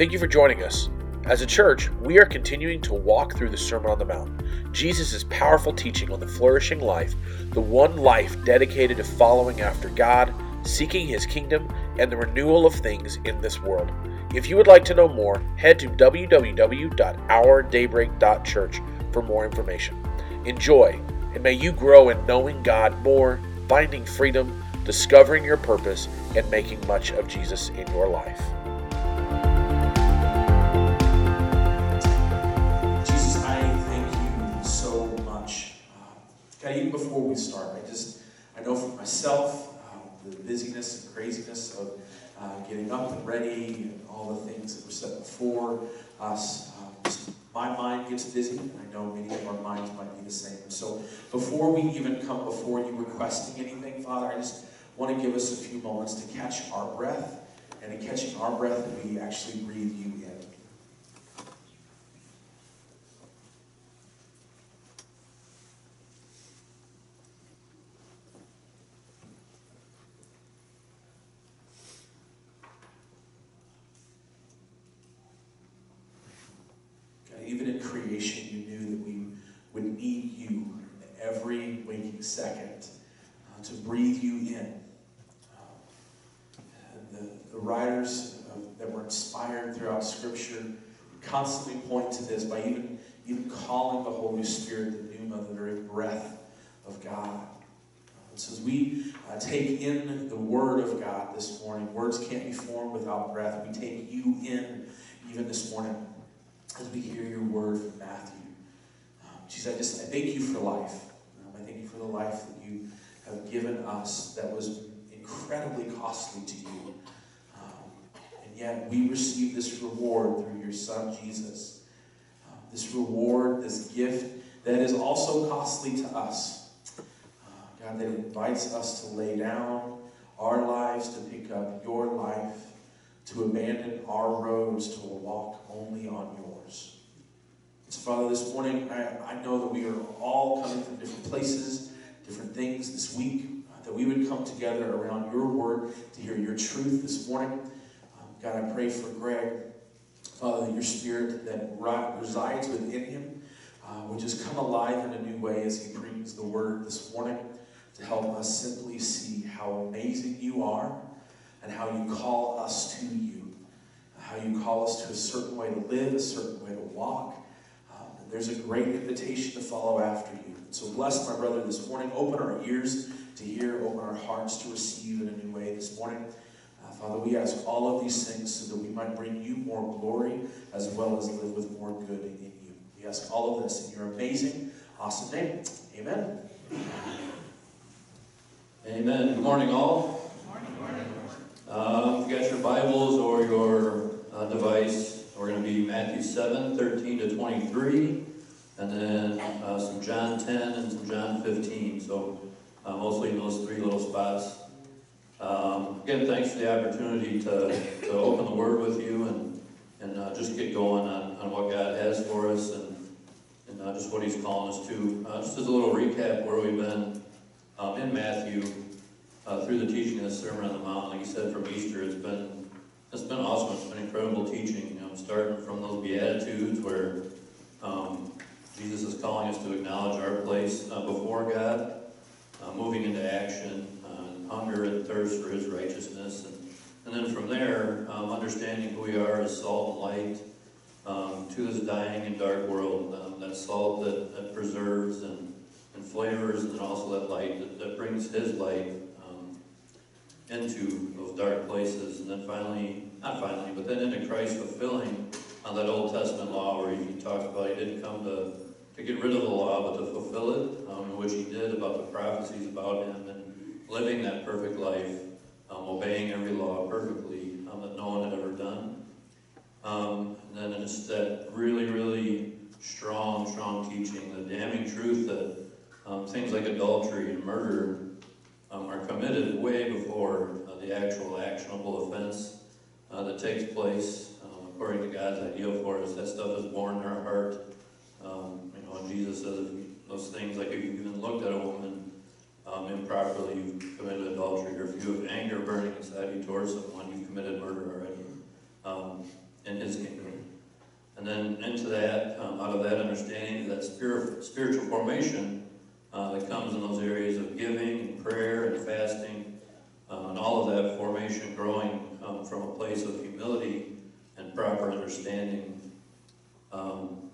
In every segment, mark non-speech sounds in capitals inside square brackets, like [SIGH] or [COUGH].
Thank you for joining us. As a church, we are continuing to walk through the Sermon on the Mount, Jesus' powerful teaching on the flourishing life, the one life dedicated to following after God, seeking His kingdom, and the renewal of things in this world. If you would like to know more, head to www.ourdaybreak.church for more information. Enjoy, and may you grow in knowing God more, finding freedom, discovering your purpose, and making much of Jesus in your life. God, even before we start, I just, I know for myself, uh, the busyness and craziness of uh, getting up and ready and all the things that were set before us, uh, my mind gets busy, and I know many of our minds might be the same. So, before we even come before you requesting anything, Father, I just want to give us a few moments to catch our breath, and in catching our breath, we actually breathe you in. God, even in creation, you knew that we would need you every waking second uh, to breathe you in. Uh, and the, the writers uh, that were inspired throughout Scripture constantly point to this by even, even calling the Holy Spirit the pneuma, the very breath of God. Uh, so as we uh, take in the Word of God this morning, words can't be without breath. We take you in even this morning as we hear your word from Matthew. Um, Jesus, I just I thank you for life. Um, I thank you for the life that you have given us that was incredibly costly to you. Um, and yet we receive this reward through your Son, Jesus. Um, this reward, this gift that is also costly to us. Uh, God, that invites us to lay down our lives to pick up your life to abandon our roads to walk only on yours. So, Father, this morning, I, I know that we are all coming from different places, different things this week, uh, that we would come together around your word to hear your truth this morning. Um, God, I pray for Greg, Father, that your spirit that resides within him uh, would just come alive in a new way as he brings the word this morning to help us simply see how amazing you are and how you call us to you, how you call us to a certain way to live, a certain way to walk. Um, there's a great invitation to follow after you. So bless my brother this morning. Open our ears to hear, open our hearts to receive in a new way this morning. Uh, Father, we ask all of these things so that we might bring you more glory as well as live with more good in you. We ask all of this in your amazing, awesome name. Amen. Amen. Good morning, all. Um, you got your Bibles or your uh, device, we're going to be Matthew 7, 13 to 23, and then uh, some John 10 and some John 15. So uh, mostly in those three little spots. Um, again, thanks for the opportunity to, to open the Word with you and, and uh, just get going on, on what God has for us and, and uh, just what He's calling us to. Uh, just as a little recap where we've been um, in Matthew uh, through the teaching of the Sermon on the Mount. Like you said, from Easter, it's been it's been awesome. It's been incredible teaching. You know, starting from those Beatitudes where um, Jesus is calling us to acknowledge our place uh, before God, uh, moving into action, uh, hunger and thirst for His righteousness, and, and then from there, um, understanding who we are as salt and light um, to this dying and dark world. Um, that salt that, that preserves and, and flavors, and also that light that, that brings His light into those dark places. And then finally, not finally, but then into Christ fulfilling on that Old Testament law where He talks about He didn't come to, to get rid of the law, but to fulfill it, um, which He did about the prophecies about Him and living that perfect life, um, obeying every law perfectly um, that no one had ever done. Um, and then it's that really, really strong, strong teaching, the damning truth that um, things like adultery and murder um, are committed way before uh, the actual actionable offense uh, that takes place um, according to God's ideal for us. That stuff is born in our heart. Um, you know, and Jesus says those things, like if you even looked at a woman um, improperly, you've committed adultery, or if you have anger burning inside you towards someone, you've committed murder already. Um, in His kingdom. And then into that, um, out of that understanding, that spirit, spiritual formation uh, that comes in those areas of giving and prayer and fasting, uh, and all of that formation growing um, from a place of humility and proper understanding um,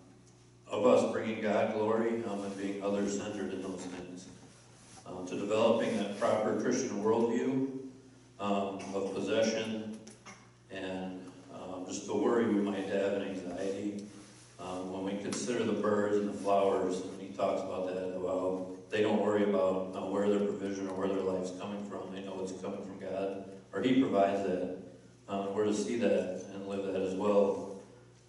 of us bringing God glory um, and being other-centered in those things. Um, to developing that proper Christian worldview um, of possession and um, just the worry we might have and anxiety. When we consider the birds and the flowers, talks about that, about they don't worry about uh, where their provision or where their life's coming from. They know it's coming from God, or He provides that. Um, we're to see that and live that as well.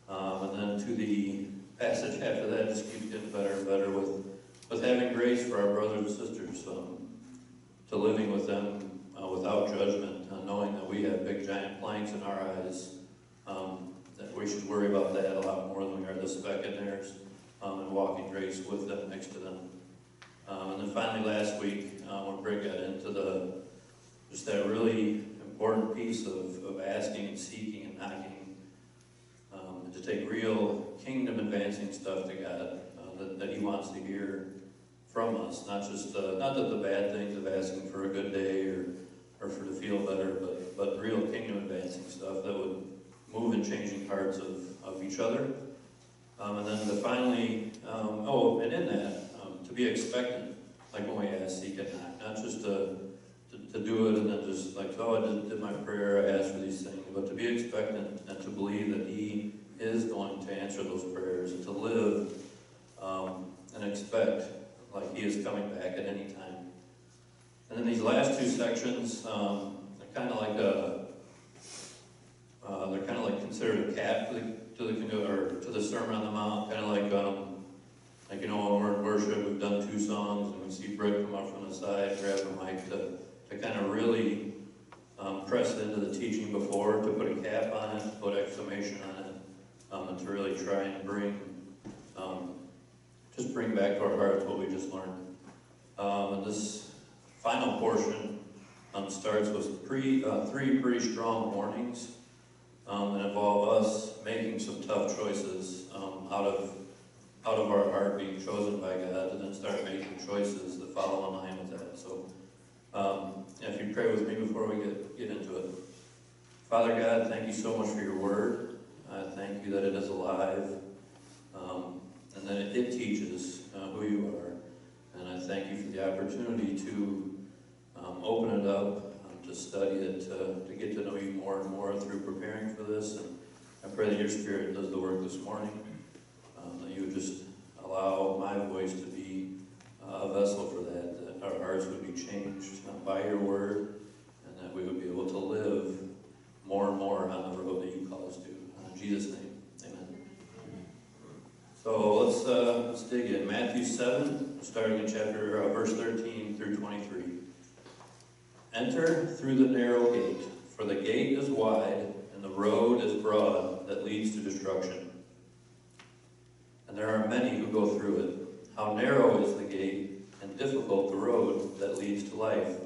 Um, and then to the passage after that, just keeps getting better and better with, with having grace for our brothers and sisters, um, to living with them uh, without judgment, uh, knowing that we have big giant planks in our eyes, um, that we should worry about that a lot more than we are the speck in theirs, um, and walking grace with them, next to them. Um, and then finally, last week, uh, when Britt got into the, just that really important piece of, of asking and seeking and knocking, um, and to take real kingdom advancing stuff to God uh, that, that He wants to hear from us, not just uh, not that the bad things of asking for a good day or or for to feel better, but but real kingdom advancing stuff that would move and changing parts of, of each other. Um, and then to finally, um, oh, and in that, um, to be expectant, like when we ask, seek, and not just to, to, to do it and then just like, oh, I did, did my prayer, I asked for these things, but to be expectant and to believe that He is going to answer those prayers and to live um, and expect like He is coming back at any time. And then these last two sections, um, they're kind of like a, uh, they're kind of like considered a cap to the, or to the Sermon on the Mount, kind of like, um, like, you know, when we're in worship, we've done two songs, and we see Britt come up from the side, grab a mic to, to kind of really um, press into the teaching before, to put a cap on it, put exclamation on it, um, and to really try and bring, um, just bring back to our hearts what we just learned. Um, and this final portion um, starts with three, uh, three pretty strong warnings um, that involve us making some tough choices um, out of out of our heart being chosen by God, and then start making choices that follow in line with that. So, um, if you pray with me before we get get into it, Father God, thank you so much for your word. I thank you that it is alive, um, and that it, it teaches uh, who you are. And I thank you for the opportunity to um, open it up, to study it, to, to get to know you more and more through preparing for this. And I pray that your Spirit does the work this morning, um, that you would just allow my voice to be a vessel for that, that our hearts would be changed by your word, and that we would be able to live more and more on the road that you call us to. In Jesus' name, amen. So let's, uh, let's dig in. Matthew 7, starting in chapter, uh, verse 13 through 23. Enter through the narrow gate, for the gate is wide and the road is broad that leads to destruction. And there are many who go through it. How narrow is the gate and difficult the road that leads to life,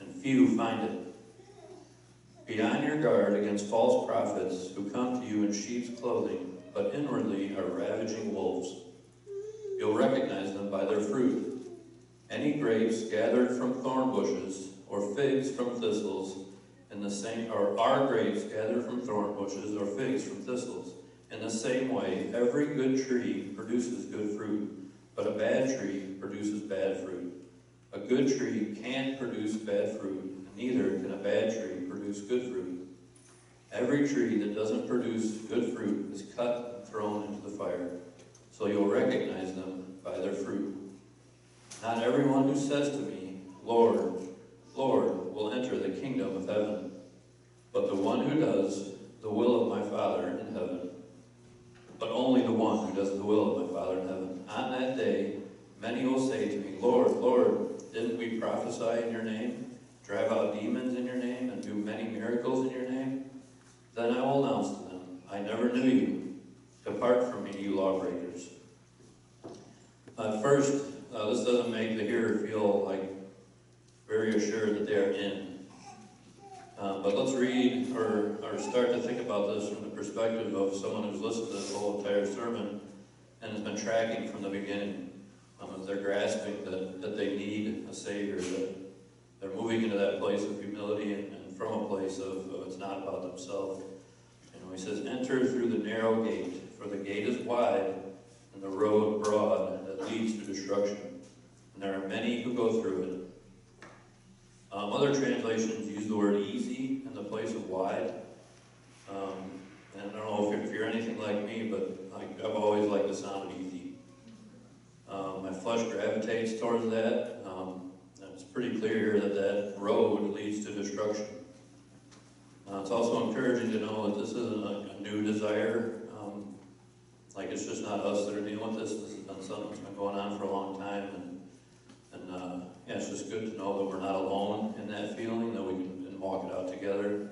and few find it. Be on your guard against false prophets who come to you in sheep's clothing, but inwardly are ravaging wolves. You'll recognize them by their fruit. Any grapes gathered from thorn bushes or figs from thistles in the same or are grapes gathered from thorn bushes or figs from thistles. In the same way, every good tree produces good fruit, but a bad tree produces bad fruit. A good tree can't produce bad fruit, and neither can a bad tree produce good fruit. Every tree that doesn't produce good fruit is cut and thrown into the fire, so you'll recognize them by their fruit. Not everyone who says to me, Lord, Lord, will enter the kingdom of heaven, but the one who does the will of my Father in heaven. But only the one who does the will of my Father in heaven. On that day, many will say to me, Lord, Lord, didn't we prophesy in your name, drive out demons in your name, and do many miracles in your name? Then I will announce to them, I never knew you. Depart from me, you lawbreakers. Uh, first, uh, this doesn't make the hearer feel like very assured that they are in. Uh, but let's read or, or start to think about this from the perspective of someone who's listened to this whole entire sermon and has been tracking from the beginning. Um, they're grasping that, that they need a Savior, that they're moving into that place of humility and, and from a place of, of it's not about themselves. You know, he says, enter through the narrow gate, for the gate is wide and the road broad that leads to destruction. And there are many who go through it. Um, other translations use the word easy in the place of wide. Um, and I don't know if you're, anything like me, but like, I've always liked the sound of easy. Um, my flesh gravitates towards that. Um, it's pretty clear that that road leads to destruction. Uh, it's also encouraging to know that this isn't a, a new desire. Um, like it's just not us that are dealing with this. This has been something that's been going on for a long time, and and uh, yeah, it's just good to know that we're not alone in that feeling. That we can, can walk it out together.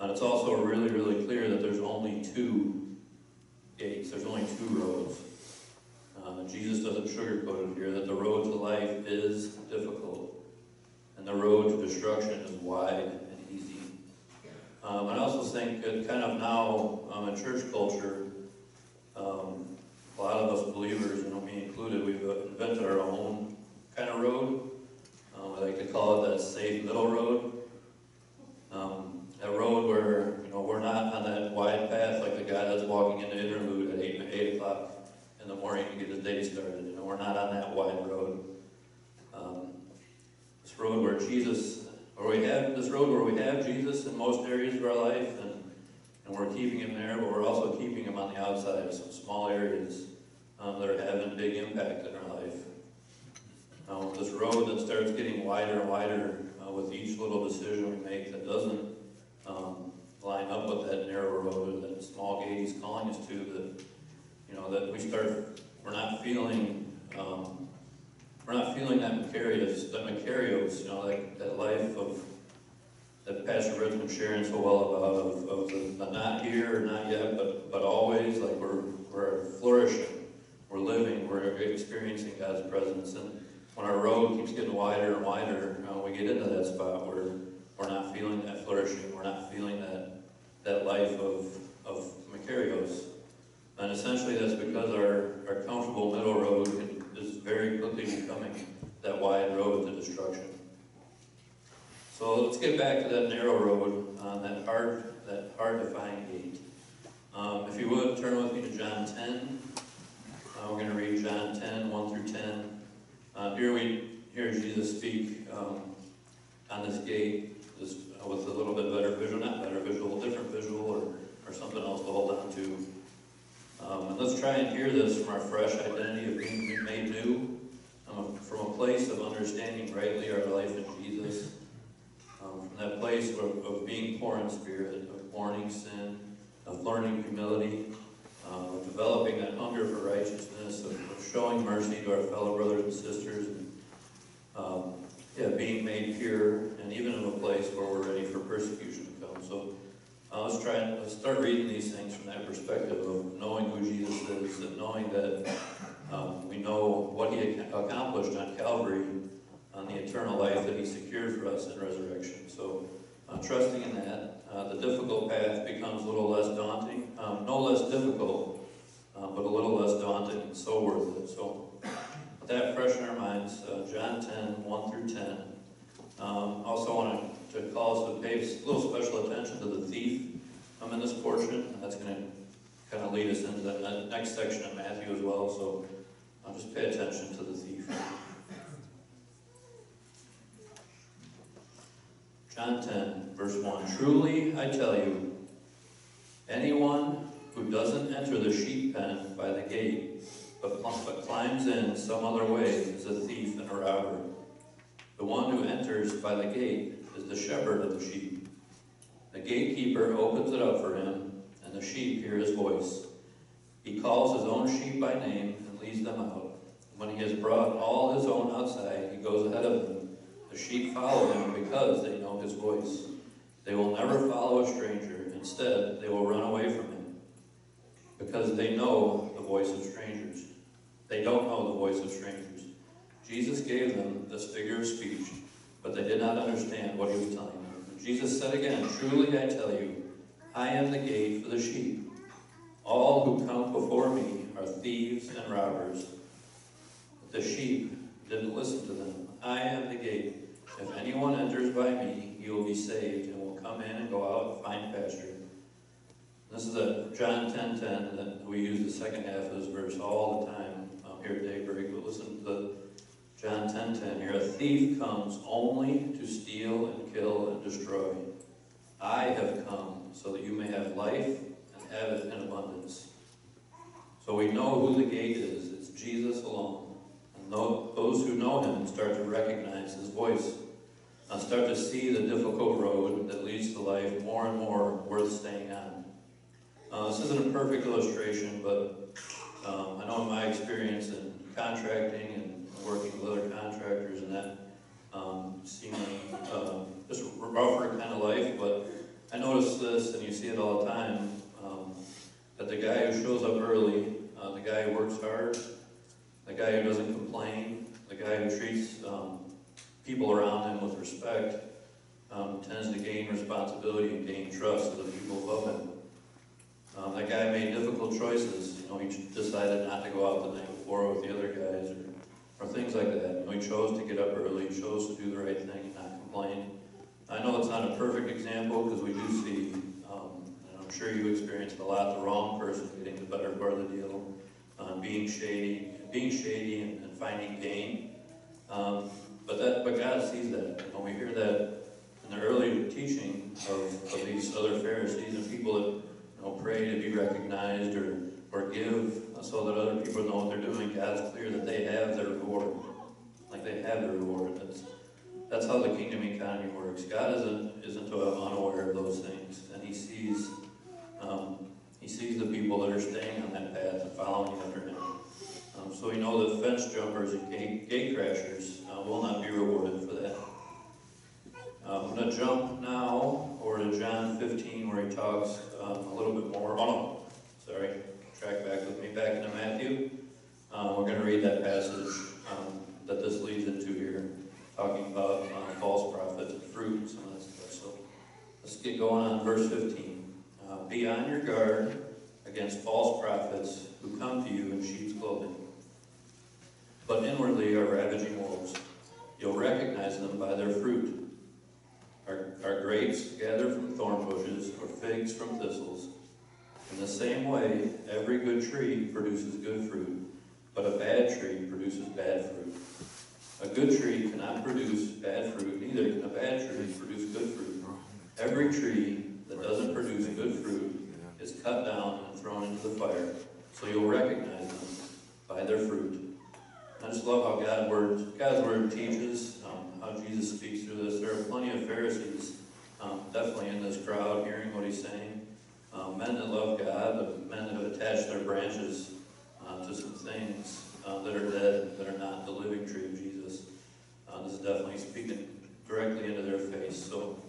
And it's also really, really clear that there's only two gates. There's only two roads. Uh, Jesus doesn't sugarcoat it here. That the road to life is difficult, and the road to destruction is wide and easy. Um, I also think that kind of now um, in church culture, um, a lot of us believers, you know, me included, we've invented our own kind of road. Um, I like to call it that safe middle road. Um, a road where, you know, we're not on that wide path like the guy that's walking into interlude at 8, 8 o'clock in the morning to get his day started. You know, we're not on that wide road. Um, this road where Jesus, where we have, this road where we have Jesus in most areas of our life and and we're keeping him there, but we're also keeping him on the outside, of some small areas um, that are having big impact Um, this road that starts getting wider and wider uh, with each little decision we make that doesn't um, line up with that narrow road that small gate he's calling us to, that you know that we start, we're not feeling, um, we're not feeling that Macarius, that Macarios, you know, like that life of that Pastor Rick's been sharing so well about of, of the not here, not yet, but but always like we're we're flourishing, we're living, we're experiencing God's presence, and when our road keeps getting wider and wider, uh, we get into that spot where we're not feeling that flourishing, we're not feeling that that life of of Macarios, and essentially that's because our our comfortable middle road is very quickly becoming that wide road to destruction. So let's get back to that narrow road, uh, that hard, that hard to find gate. Um, if you would, turn with me to John 10. Uh, we're going to read John 10, 1 through 10. Uh, here we hear Jesus speak um, on this gate this, uh, with a little bit better visual, not better visual, a different visual or, or something else to hold on to. Um, and let's try and hear this from our fresh identity of being made new, um, from a place of understanding rightly our life in Jesus um, from that place of, of, being poor in spirit, of mourning sin, of learning humility, of developing that hunger for righteousness, of, of, showing mercy to our fellow brothers and sisters, and um, yeah, being made pure, and even in a place where we're ready for persecution to come. So uh, let's try and let's start reading these things from that perspective of knowing who Jesus is, and knowing that um, we know what He accomplished on Calvary on the eternal life that He secured for us in resurrection. So, uh, trusting in that, uh, the difficult path becomes a little less daunting. Um, no less difficult, uh, but a little less daunting and so worth it. So, with that fresh in our minds, uh, John 10, 1 through 10. Um, also want to call us to pay a little special attention to the thief um, in this portion. That's going to kind of lead us into the next section of Matthew as well. So, I'll just pay attention to the thief. John 10, verse 1. Truly I tell you, anyone who doesn't enter the sheep pen by the gate, but, but climbs in some other way, is a thief and a robber. The one who enters by the gate is the shepherd of the sheep. The gatekeeper opens it up for him, and the sheep hear his voice. He calls his own sheep by name and leads them out. When he has brought all his own outside, he goes ahead of them the sheep follow him because they know his voice. They will never follow a stranger. Instead, they will run away from him because they know the voice of strangers. They don't know the voice of strangers. Jesus gave them this figure of speech, but they did not understand what he was telling them. Jesus said again, Truly I tell you, I am the gate for the sheep. All who come before me are thieves and robbers. But the sheep didn't listen to them. I am the gate. If anyone enters by me, he will be saved and will come in and go out and find pasture. This is a John 10:10 10, that we use the second half of this verse all the time um, here at Daybreak. But listen to the John 10:10 10, here. A thief comes only to steal and kill and destroy. I have come so that you may have life and have it in abundance. So we know who the gate is. It's Jesus alone. And those who know him start to recognize his voice and start to see the difficult road that leads to life more and more worth staying on. Uh, this isn't a perfect illustration, but um, I know in my experience in contracting and working with other contractors and that, um, um, just rougher kind of life, but I notice this, and you see it all the time, um, that the guy who shows up early, uh, the guy who works hard, the guy who doesn't complain, the guy who treats um, people around him with respect, um, tends to gain responsibility and gain trust of the people above him. Um, that guy made difficult choices. You know, he decided not to go out the night before with the other guys, or, or things like that. You know, he chose to get up early. He chose to do the right thing and not complain. I know it's not a perfect example because we do see, um, and I'm sure you experienced a lot, the wrong person getting the better part of the deal, um, being shady, being shady and, and finding gain. Um, but that, but God sees that. When we hear that in the early teaching of, of these other Pharisees and people that you know, pray to be recognized or, or give so that other people know what they're doing, God's clear that they have their reward. Like they have their reward. That's, that's how the kingdom economy works. God isn't isn't unaware of those things, and He sees um, He sees the people that are staying on that path and following after Him. Um, so we know that fence jumpers and gate, gate crashers uh, will not be rewarded for that. Uh, I'm going to jump now over to John 15 where he talks um, a little bit more. Oh no, sorry, track back with me back into Matthew. Um, we're going to read that passage um, that this leads into here talking about uh, false prophets and fruit and some of that stuff. So let's get going on verse 15. Uh, Be on your guard against false prophets who come to you in sheep's clothing, but inwardly are ravaging wolves. You'll recognize them by their fruit. Are, are grapes gathered from thorn bushes or figs from thistles? In the same way, every good tree produces good fruit, but a bad tree produces bad fruit. A good tree cannot produce bad fruit, neither can a bad tree produce good fruit. Every tree that doesn't produce good fruit is cut down and thrown into the fire. So you'll recognize them by their fruit. I just love how God word, God's word teaches, um, how Jesus speaks through this. There are plenty of Pharisees um, definitely in this crowd hearing what he's saying. Um, men that love God, but men that have attached their branches uh, to some things uh, that are dead, that are not the living tree of Jesus. Uh, this is definitely speaking directly into their face. So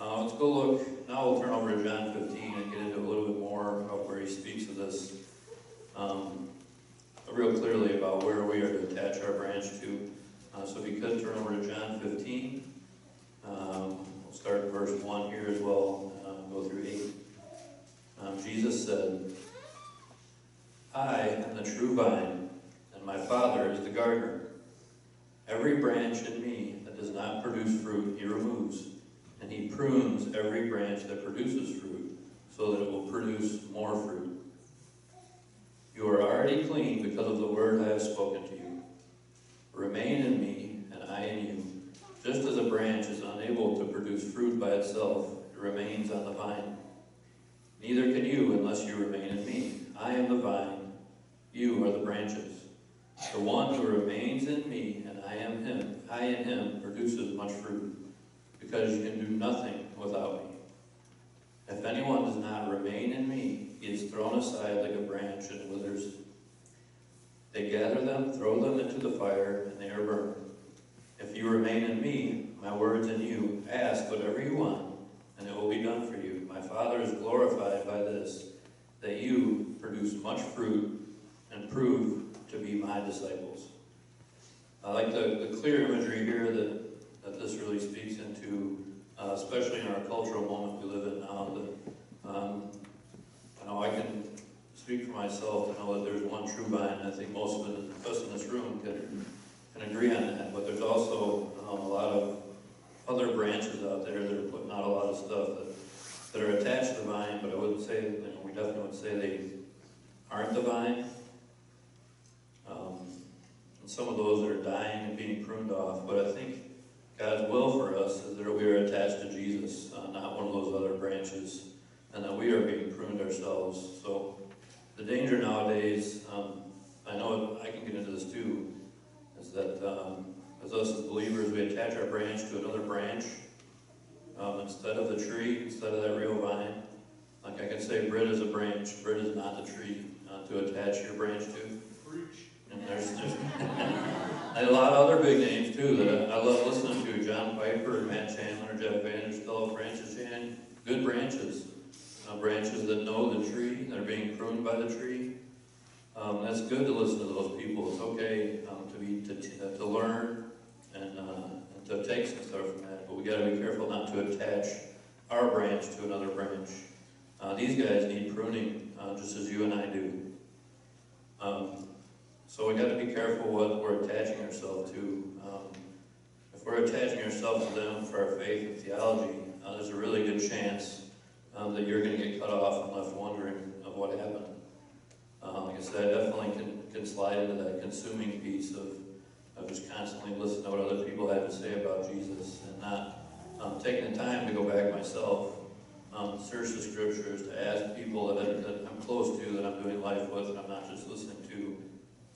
uh, let's go look. Now we'll turn over to John 15 and get into a little bit more of where he speaks of this um, real clearly about where we are to attach our branch to. Uh, so if you could turn over to John 15. Um, we'll start at verse 1 here as well, uh, go through 8. Um, Jesus said, I am the true vine, and my Father is the gardener. Every branch in me that does not produce fruit, he removes, and he prunes every branch that produces fruit, so that it will produce more fruit. Already clean because of the word I have spoken to you. Remain in me, and I in you. Just as a branch is unable to produce fruit by itself, it remains on the vine. Neither can you unless you remain in me. I am the vine, you are the branches. The one who remains in me and I am him, I in him produces much fruit, because you can do nothing without me. If anyone does not remain in me, he is thrown aside like a branch and withers. They gather them, throw them into the fire, and they are burned. If you remain in me, my words in you, ask whatever you want, and it will be done for you. My Father is glorified by this, that you produce much fruit and prove to be my disciples. I like the, the clear imagery here that, that this really speaks into uh, especially in our cultural moment we live in now. That um, I know I can speak for myself to know that there's one true vine. I think most of us in this room can can agree on that. But there's also um, a lot of other branches out there that are putting out a lot of stuff that that are attached to the vine. But I wouldn't say, you know, we definitely would say they aren't the vine. Um, and some of those that are dying and being pruned off. But I think God's will for us is that we are attached to Jesus, uh, not one of those other branches, and that we are being pruned ourselves. So the danger nowadays, um, I know I can get into this too, is that um, as us as believers, we attach our branch to another branch um, instead of the tree, instead of that real vine. Like I can say, bread is a branch. Bread is not the tree uh, to attach your branch to. And there's, there's [LAUGHS] and a lot of other big names too that I, I love listening to. John Piper, Matt Chandler, Jeff Vanderstelt, Francis Chan. Good branches. Uh, branches that know the tree, that are being pruned by the tree. Um, that's good to listen to those people. It's okay um, to be to, to learn and, uh, and to take some stuff from that, but we got to be careful not to attach our branch to another branch. Uh, these guys need pruning, uh, just as you and I do. Um, so we got to be careful what we're attaching ourselves to. Um, if we're attaching ourselves to them for our faith and theology, uh, there's a really good chance um, that you're going to get cut off and left wondering of what happened. Uh, like I said, I definitely can, can slide into that consuming piece of, of just constantly listening to what other people have to say about Jesus and not um, taking the time to go back myself, um, search the scriptures, to ask people that, I, that I'm close to, that I'm doing life with, and I'm not just listening to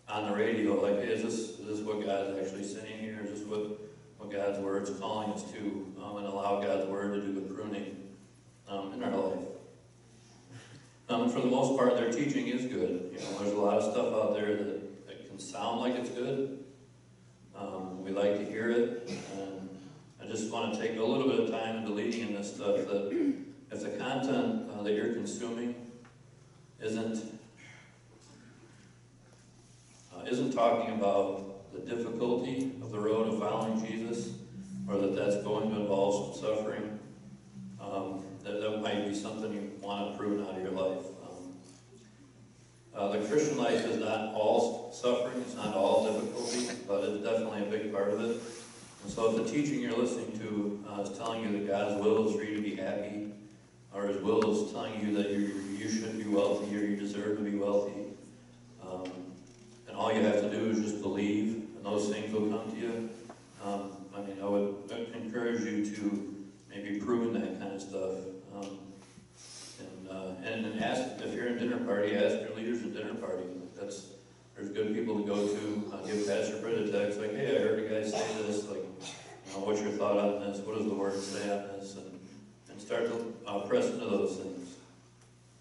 on the radio, like, hey, is this, is this what God's actually saying here? Is this what, what God's word's calling us to? Um, and allow God's word to do the pruning um, in our life. Um, for the most part, their teaching is good. You know, there's a lot of stuff out there that, that can sound like it's good. Um, we like to hear it, and I just want to take a little bit of time in deleting in this stuff that if the content uh, that you're consuming isn't uh, isn't talking about the difficulty of the road of following Jesus, or that that's going to involve some suffering, might be something you want to prune out of your life. Um, uh, the Christian life is not all suffering, it's not all difficulty, but it's definitely a big part of it. And so if the teaching you're listening to uh, is telling you that God's will is for you to be happy, or His will is telling you that you you should be wealthy or you deserve to be wealthy, um, and all you have to do is just believe, and those things will come to you. Um, I mean, I would encourage you to maybe prune that kind of stuff. And, uh, and, ask, if you're in dinner party, ask your leaders at dinner party. That's, there's good people to go to. Uh, give Pastor Britt a text, like, hey, I heard you guys say this, like, you know, what's your thought on this? What does the word say on this? And, and start to uh, press into those things.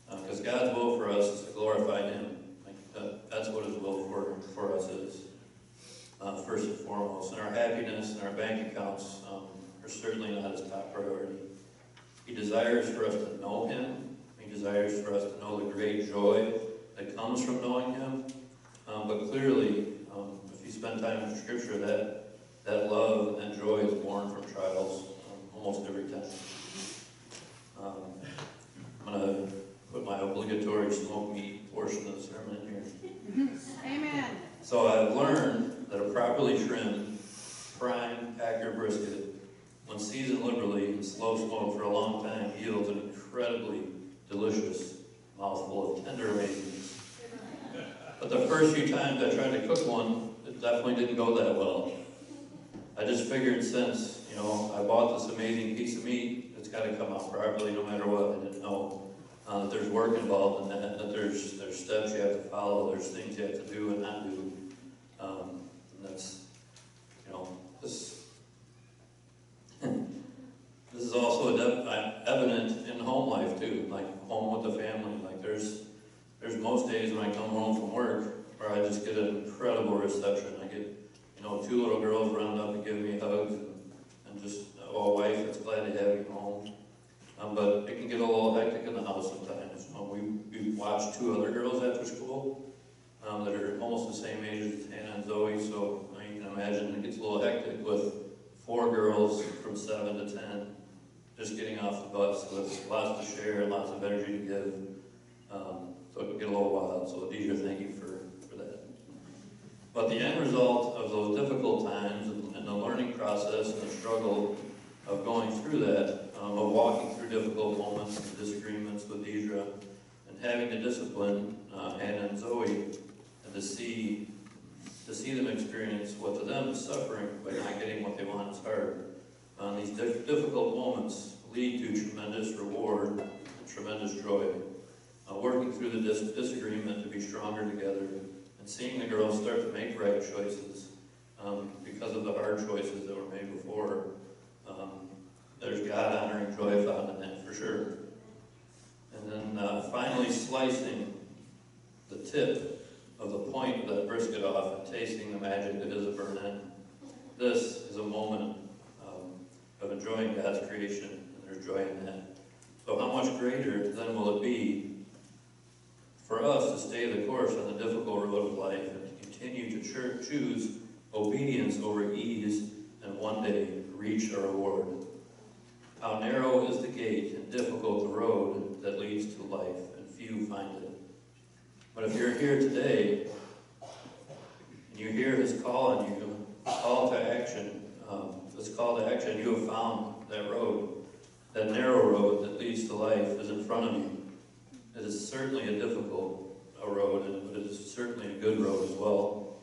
Because God's will for us is to glorify Him. Like, that, that's what His will for, for us is, uh, first and foremost. And our happiness and our bank accounts um, are certainly not His top priority. He desires for us to know Him. Desires for us to know the great joy that comes from knowing Him. Um, but clearly, um, if you spend time in Scripture, that that love and joy is born from trials um, almost every time. Um, I'm going to put my obligatory smoke meat portion of the sermon in here. Amen. So I've learned that a properly trimmed, prime Packer brisket, when seasoned liberally and slow smoked for a long time, yields an incredibly delicious mouthful of tender raisins. But the first few times I tried to cook one, it definitely didn't go that well. I just figured since, you know, I bought this amazing piece of meat, it's got to come out properly no matter what. I didn't know uh, that there's work involved in that, that there's there's steps you have to follow, there's things you have to do and not do. Um, and that's, you know, this this is also de- uh, evident in home life too, like home with the family. Like there's there's most days when I come home from work where I just get an incredible reception. I get, you know, two little girls run up and give me hugs and, and just a wife that's glad to have me home. Um, but it can get a little hectic in the house sometimes. You know, we, we watch two other girls after school that are almost the same age as Hannah and Zoe, so you can imagine it gets a little hectic with four girls from seven to ten just getting off the bus with lots to share and lots of energy to give. Um, so it can get a little wild. So Deidre, thank you for, for that. But the end result of those difficult times and the learning process and the struggle of going through that, um, of walking through difficult moments and disagreements with Deidre, and having the discipline, uh, Hannah and Zoe, and to see to see them experience what to them is suffering by not getting what they want is hard. These diff- difficult moments lead to tremendous reward and tremendous joy. Uh, working through the dis- disagreement to be stronger together and seeing the girls start to make right choices um, because of the hard choices that were made before. Um, there's God honoring joy found in that for sure. And then uh, finally slicing the tip of the point that brisket off and tasting the magic that is a burnt end. This is a moment um, of enjoying God's creation, and there's joy in that. So how much greater then will it be for us to stay the course on the difficult road of life and to continue to choose obedience over ease and one day reach our reward? How narrow is the gate and difficult the road that leads to life, and few find it. But if you're here today and you hear his call on you, call to action, um, this call to action, you have found that road, that narrow road that leads to life is in front of you. It is certainly a difficult a road, but it is certainly a good road as well.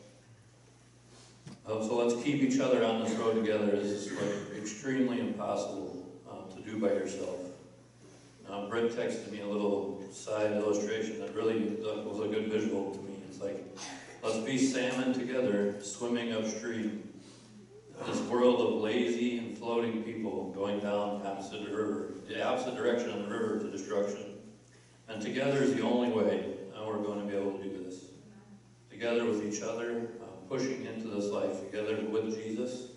Um, so let's keep each other on this road together. This is like extremely impossible um, to do by yourself. Um, Britt texted me a little side illustration that really was a good visual to me. It's like, let's be salmon together, swimming upstream. This world of lazy and floating people going down opposite the river, the opposite direction of the river to destruction. And together is the only way we're going to be able to do this. Together with each other, uh, pushing into this life together with Jesus.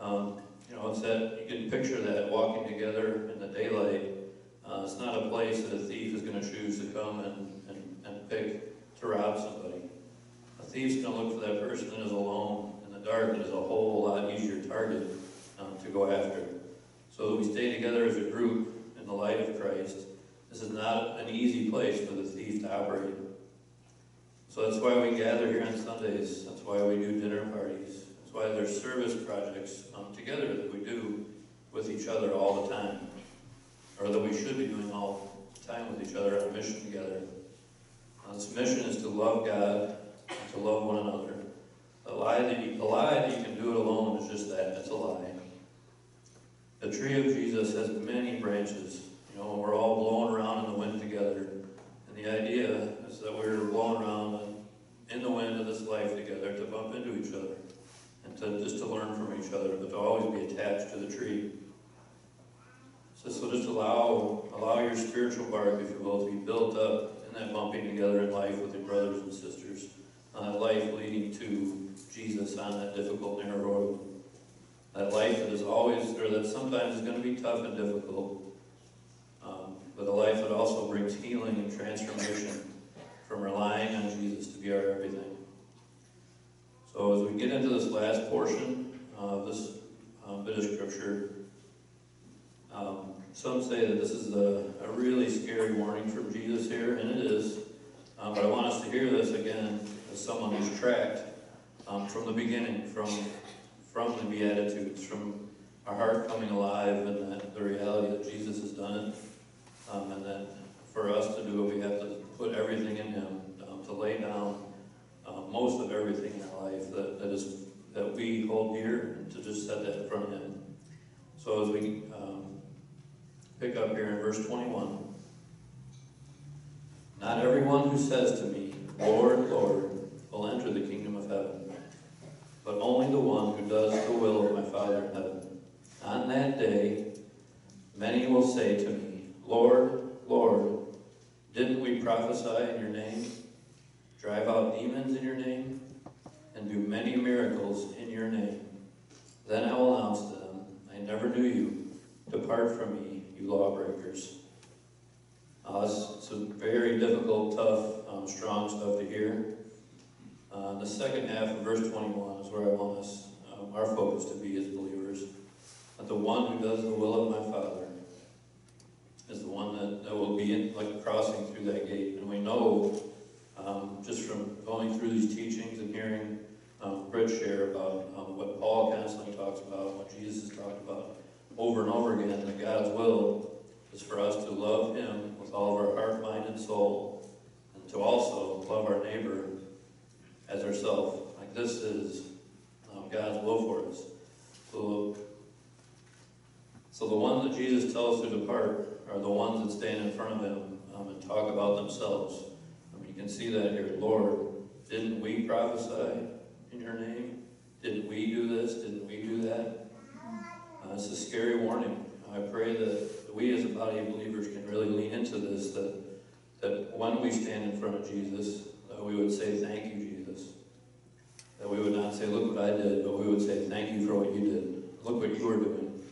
Um, you know, it's that, you can picture that walking together in the daylight uh, it's not a place that a thief is going to choose to come and, and, and pick to rob somebody. A thief's going to look for that person that is alone in the dark and is a whole lot easier target um, to go after. So we stay together as a group in the light of Christ. This is not an easy place for the thief to operate. So that's why we gather here on Sundays. That's why we do dinner parties. That's why there's service projects um, together that we do with each other all the time or that we should be doing all the time with each other on a mission together. Uh, this mission is to love God and to love one another. The lie that you, the lie that you can do it alone is just that, it's a lie. The tree of Jesus has many branches, you know, and we're all blowing around in the wind together. And the idea is that we're blowing around in the wind of this life together to bump into each other and to just to learn from each other, but to always be attached to the tree. So, so just allow allow your spiritual bark, if you will, to be built up in that bumping together in life with your brothers and sisters. Uh, life leading to Jesus on that difficult narrow road. That life that is always, or that sometimes is going to be tough and difficult, um, but a life that also brings healing and transformation from relying on Jesus to be our everything. So as we get into this last portion of this um, bit of scripture, um, some say that this is a, a, really scary warning from Jesus here, and it is. Um, but I want us to hear this again as someone who's tracked um, from the beginning, from from the Beatitudes, from our heart coming alive, and that the reality that Jesus has done it, um, and that for us to do it, we have to put everything in Him, um, to lay down uh, most of everything in our life that, that is that we hold dear, and to just set that in front of Him. So as we um, pick up here in verse 21. Not everyone who says to me, Lord, Lord, will enter the kingdom of heaven, but only the one who does the will of my Father in heaven. On that day, many will say to me, Lord, Lord, didn't we prophesy in your name, drive out demons in your name, and do many miracles in your name? Then I will announce to them, I never knew you. Depart from me, you lawbreakers. Uh, it's some very difficult, tough, um, strong stuff to hear. Uh, the second half of verse 21 is where I want us, um, our focus to be as believers. that the one who does the will of my Father is the one that, that will be in, like crossing through that gate. And we know, um, just from going through these teachings and hearing um, share about um, what Paul constantly talks about, what Jesus has talked about over and over again, that God's will is for us to love Him with all of our heart, mind, and soul, and to also love our neighbor as ourselves. Like this is um, God's will for us. So, so the ones that Jesus tells to depart are the ones that stand in front of Him um, and talk about themselves. I mean, you can see that here. Lord, didn't we prophesy in Your name? Didn't we do this? Didn't we do that? Uh, it's a scary warning. I pray that we as a body of believers can really lean into this, that, that when we stand in front of Jesus, that we would say, thank you, Jesus. That we would not say, look what I did, but we would say, thank you for what you did. Look what you were doing.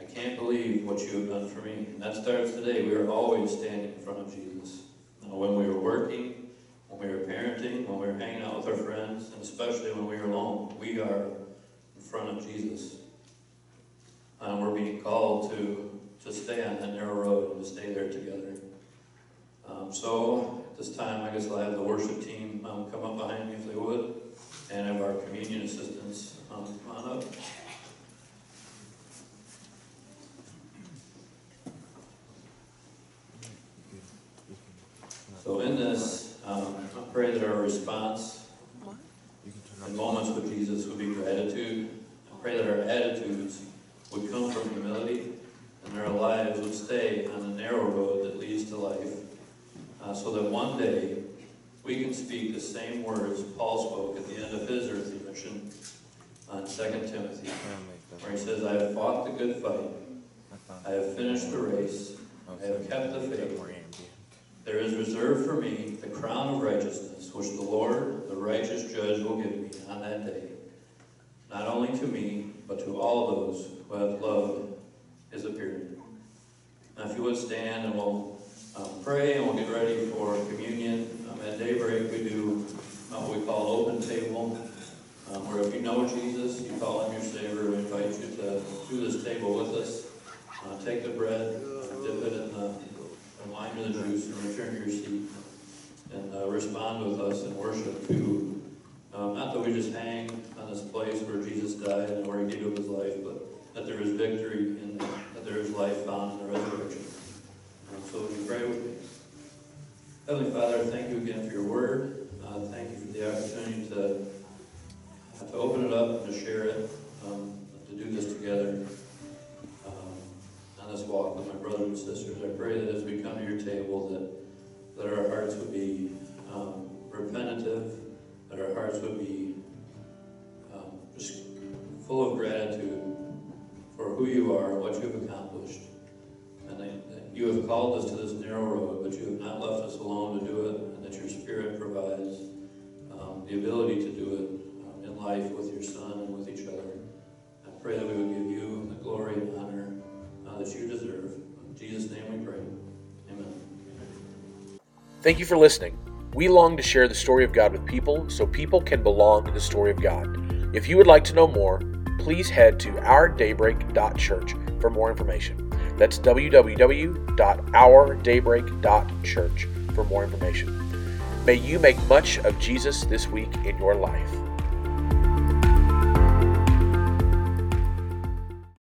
I can't believe what you have done for me. And that starts today. We are always standing in front of Jesus. Now, when we were working, when we were parenting, when we were hanging out with our friends, and especially when we were alone, we are front of Jesus. And we're being called to, to stay on that narrow road and to stay there together. Um, so, at this time, I guess I'll have the worship team um, come up behind me if they would, and have our communion assistants um, come on up. So in this, um, I pray that our response in moments with Jesus would be gratitude. Pray that our attitudes would come from humility and our lives would stay on the narrow road that leads to life. Uh, so that one day we can speak the same words Paul spoke at the end of his earthly mission on 2 Timothy, where he says, I have fought the good fight, I have finished the race, I have kept the faith. There is reserved for me the crown of righteousness, which the Lord, the righteous judge, will give me on that day. Not only to me, but to all those who have loved his appearing. Now, if you would stand and we'll um, pray and we'll get ready for communion. Um, at daybreak, we do uh, what we call open table, um, where if you know Jesus, you call him your Savior, we invite you to to this table with us. Uh, take the bread, dip it in the the wine or the juice, and return to your seat and uh, respond with us in worship to, um, not that we just hang this place where Jesus died and where he gave up his life, but that there is victory and that there is life found in the resurrection. Um, so would you pray with me? Heavenly Father, thank you again for your word. Uh, thank you for the opportunity to, to open it up and to share it, um, to do this together um, on this walk with my brothers and sisters. I pray that as we come to your table, that, that our hearts would be um, repentative, that our hearts would be you are, what you have accomplished, and that, you have called us to this narrow road, but you have not left us alone to do it, and that your Spirit provides um, the ability to do it um, in life with your Son and with each other. I pray that we would give you the glory and honor uh, that you deserve. In Jesus' name we pray. Amen. Thank you for listening. We long to share the story of God with people so people can belong to the story of God. If you would like to know more, please head to ourdaybreak.church for more information. That's www.ourdaybreak.church for more information. May you make much of Jesus this week in your life.